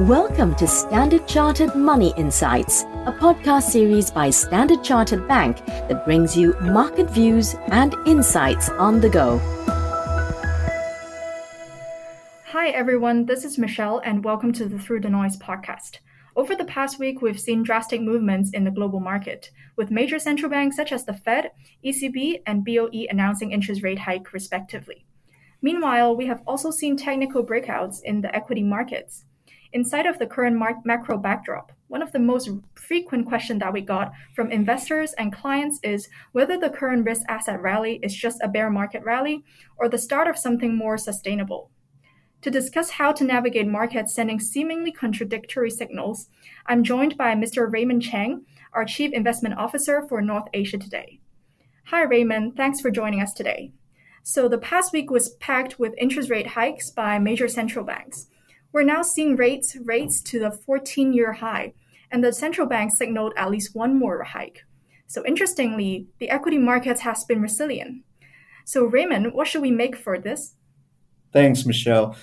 Welcome to Standard Chartered Money Insights, a podcast series by Standard Chartered Bank that brings you market views and insights on the go. Hi, everyone. This is Michelle, and welcome to the Through the Noise podcast. Over the past week, we've seen drastic movements in the global market, with major central banks such as the Fed, ECB, and BOE announcing interest rate hike respectively. Meanwhile, we have also seen technical breakouts in the equity markets. Inside of the current macro backdrop, one of the most frequent questions that we got from investors and clients is whether the current risk asset rally is just a bear market rally or the start of something more sustainable. To discuss how to navigate markets sending seemingly contradictory signals, I'm joined by Mr. Raymond Cheng, our Chief Investment Officer for North Asia Today. Hi, Raymond. Thanks for joining us today. So, the past week was packed with interest rate hikes by major central banks. We're now seeing rates rates to the 14-year high, and the central bank signaled at least one more hike. So interestingly, the equity markets has been resilient. So Raymond, what should we make for this? Thanks, Michelle.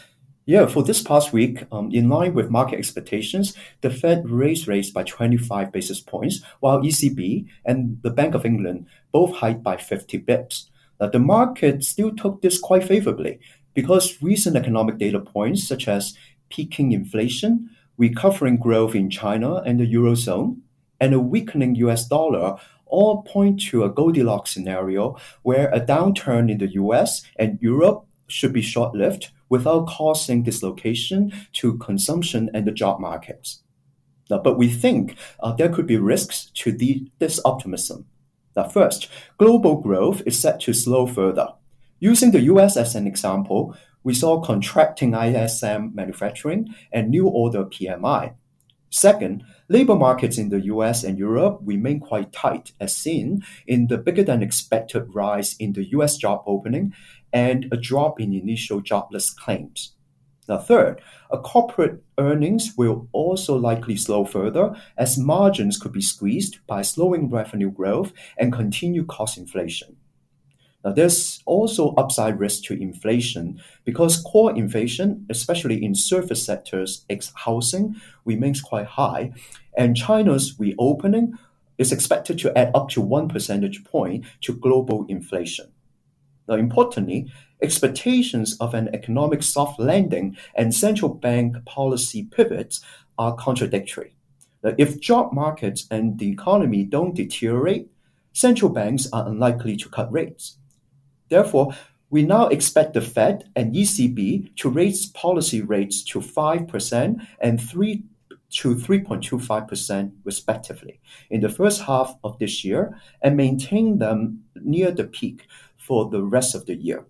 Yeah, for this past week, um, in line with market expectations, the Fed raised rates by 25 basis points, while ECB and the Bank of England both hiked by 50 bips. Now, the market still took this quite favorably because recent economic data points, such as peaking inflation, recovering growth in China and the Eurozone, and a weakening US dollar all point to a Goldilocks scenario where a downturn in the US and Europe should be short lived without causing dislocation to consumption and the job markets. Now, but we think uh, there could be risks to the, this optimism. Now, first, global growth is set to slow further. Using the US as an example, we saw contracting ISM manufacturing and new order PMI. Second, labor markets in the US and Europe remain quite tight, as seen in the bigger than expected rise in the US job opening and a drop in initial jobless claims. Now, third, a corporate earnings will also likely slow further as margins could be squeezed by slowing revenue growth and continued cost inflation. Now, there's also upside risk to inflation because core inflation, especially in service sectors ex housing, remains quite high, and China's reopening is expected to add up to one percentage point to global inflation. Now, importantly, expectations of an economic soft landing and central bank policy pivots are contradictory. Now, if job markets and the economy don't deteriorate, central banks are unlikely to cut rates. Therefore, we now expect the Fed and ECB to raise policy rates to 5% and 3 to 3.25% respectively in the first half of this year and maintain them near the peak for the rest of the year.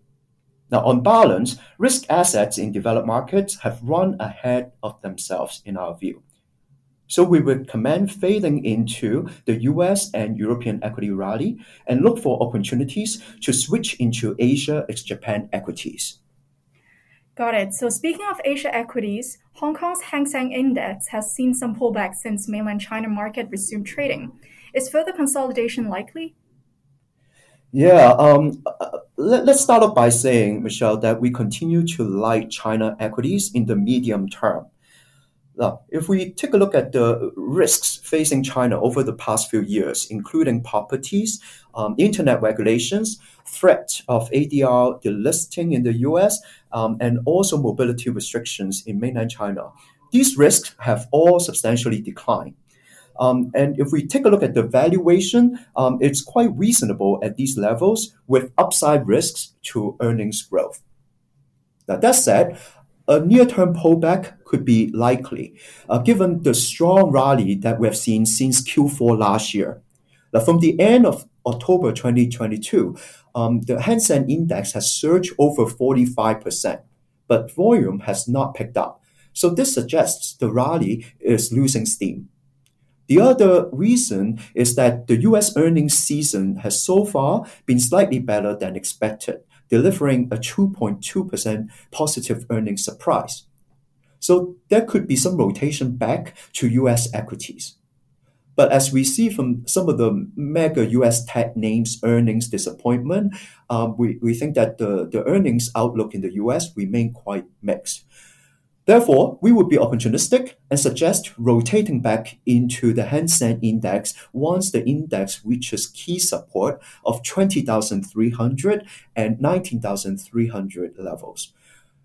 Now, on balance, risk assets in developed markets have run ahead of themselves in our view. So we recommend fading into the US and European equity rally and look for opportunities to switch into Asia ex Japan equities. Got it. So speaking of Asia equities, Hong Kong's Hang Seng Index has seen some pullback since mainland China market resumed trading. Is further consolidation likely? Yeah, um, uh, let, us start off by saying, Michelle, that we continue to like China equities in the medium term. Now, if we take a look at the risks facing China over the past few years, including properties, um, internet regulations, threat of ADR delisting in the US, um, and also mobility restrictions in mainland China, these risks have all substantially declined. Um, and if we take a look at the valuation, um, it's quite reasonable at these levels with upside risks to earnings growth. Now, that said, a near-term pullback could be likely, uh, given the strong rally that we have seen since Q4 last year. Now, from the end of October 2022, um, the Hang Seng Index has surged over 45%, but volume has not picked up. So this suggests the rally is losing steam. The other reason is that the US earnings season has so far been slightly better than expected, delivering a 2.2% positive earnings surprise. So there could be some rotation back to US equities. But as we see from some of the mega US tech names' earnings disappointment, um, we, we think that the, the earnings outlook in the US remain quite mixed. Therefore, we would be opportunistic and suggest rotating back into the Hang Seng Index once the index reaches key support of 20,300 and 19,300 levels.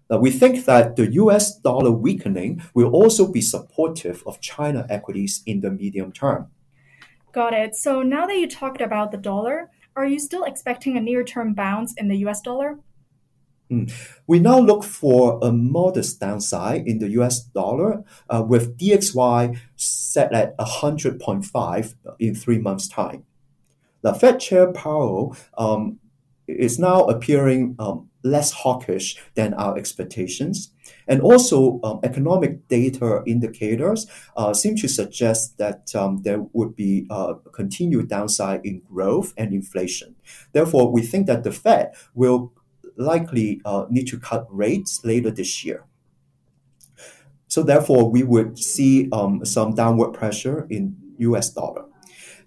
Now, we think that the US dollar weakening will also be supportive of China equities in the medium term. Got it. So now that you talked about the dollar, are you still expecting a near term bounce in the US dollar? Mm. We now look for a modest downside in the US dollar uh, with DXY set at 100.5 in three months' time. The Fed Chair Powell um, is now appearing um, less hawkish than our expectations. And also, um, economic data indicators uh, seem to suggest that um, there would be a uh, continued downside in growth and inflation. Therefore, we think that the Fed will likely uh, need to cut rates later this year. So therefore, we would see um, some downward pressure in U.S. dollar.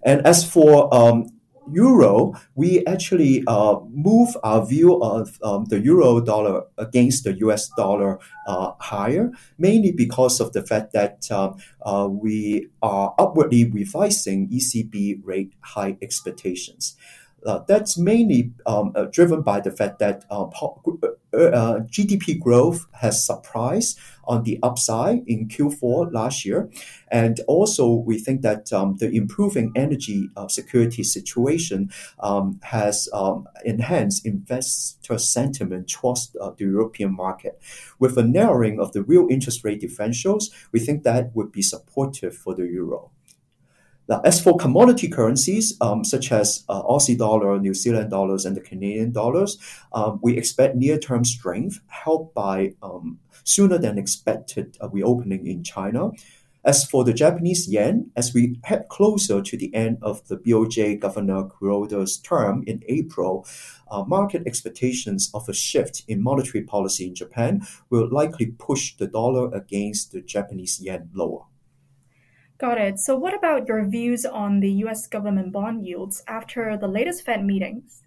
And as for um, euro, we actually uh, move our view of um, the euro dollar against the US dollar uh, higher, mainly because of the fact that um, uh, we are upwardly revising ECB rate high expectations. Uh, that's mainly um, uh, driven by the fact that uh, uh GDP growth has surprised on the upside in Q4 last year. And also, we think that um, the improving energy uh, security situation um, has um, enhanced investor sentiment towards uh, the European market. With a narrowing of the real interest rate differentials, we think that would be supportive for the euro. Now, as for commodity currencies, um, such as uh, Aussie dollar, New Zealand dollars, and the Canadian dollars, um, we expect near-term strength helped by um, sooner than expected uh, reopening in China. As for the Japanese yen, as we head closer to the end of the BOJ Governor Kuroda's term in April, uh, market expectations of a shift in monetary policy in Japan will likely push the dollar against the Japanese yen lower. Got it. So, what about your views on the US government bond yields after the latest Fed meetings?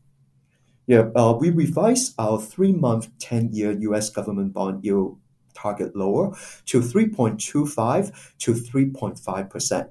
Yeah, uh, we revised our three month, 10 year US government bond yield target lower to 3.25 to 3.5%.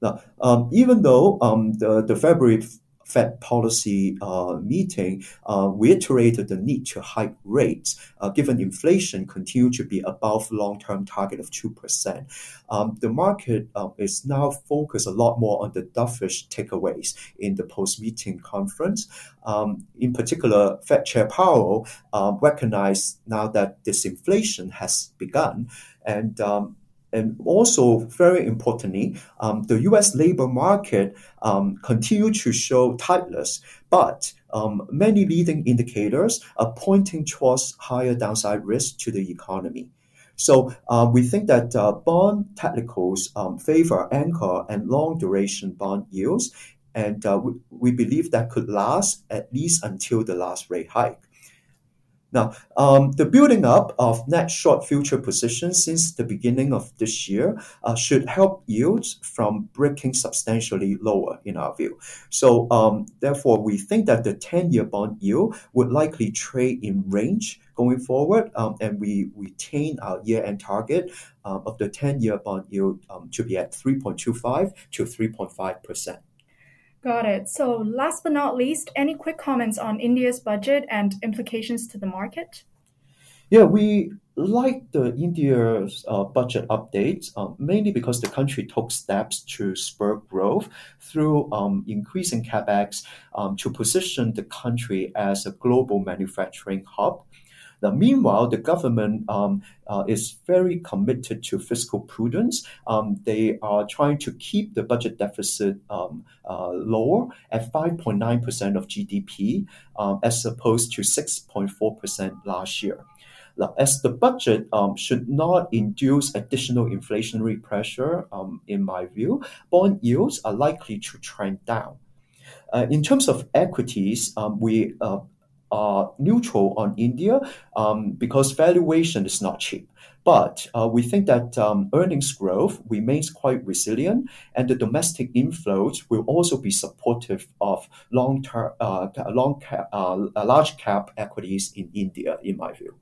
Now, um, even though um, the, the February Fed policy uh, meeting uh, reiterated the need to hike rates, uh, given inflation continue to be above long-term target of two percent. Um, the market uh, is now focused a lot more on the dovish takeaways in the post-meeting conference. Um, in particular, Fed Chair Powell um, recognized now that disinflation has begun, and um, and also, very importantly, um, the U.S. labor market um, continue to show tightness, but um, many leading indicators are pointing towards higher downside risk to the economy. So uh, we think that uh, bond technicals um, favor anchor and long duration bond yields, and uh, we, we believe that could last at least until the last rate hike. Now, um, the building up of net short future positions since the beginning of this year uh, should help yields from breaking substantially lower, in our view. So, um, therefore, we think that the 10 year bond yield would likely trade in range going forward, um, and we retain our year end target um, of the 10 year bond yield um, to be at 3.25 to 3.5%. Got it. So, last but not least, any quick comments on India's budget and implications to the market? Yeah, we like the India's uh, budget updates uh, mainly because the country took steps to spur growth through um, increasing capex um, to position the country as a global manufacturing hub now, meanwhile, the government um, uh, is very committed to fiscal prudence. Um, they are trying to keep the budget deficit um, uh, lower at 5.9% of GDP um, as opposed to 6.4% last year. Now, as the budget um, should not induce additional inflationary pressure, um, in my view, bond yields are likely to trend down. Uh, in terms of equities, um, we uh, are neutral on India um, because valuation is not cheap. But uh, we think that um, earnings growth remains quite resilient, and the domestic inflows will also be supportive of long term, uh, long cap, uh, large cap equities in India, in my view.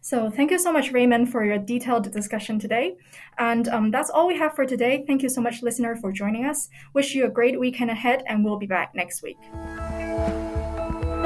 So thank you so much, Raymond, for your detailed discussion today. And um, that's all we have for today. Thank you so much, listener, for joining us. Wish you a great weekend ahead, and we'll be back next week.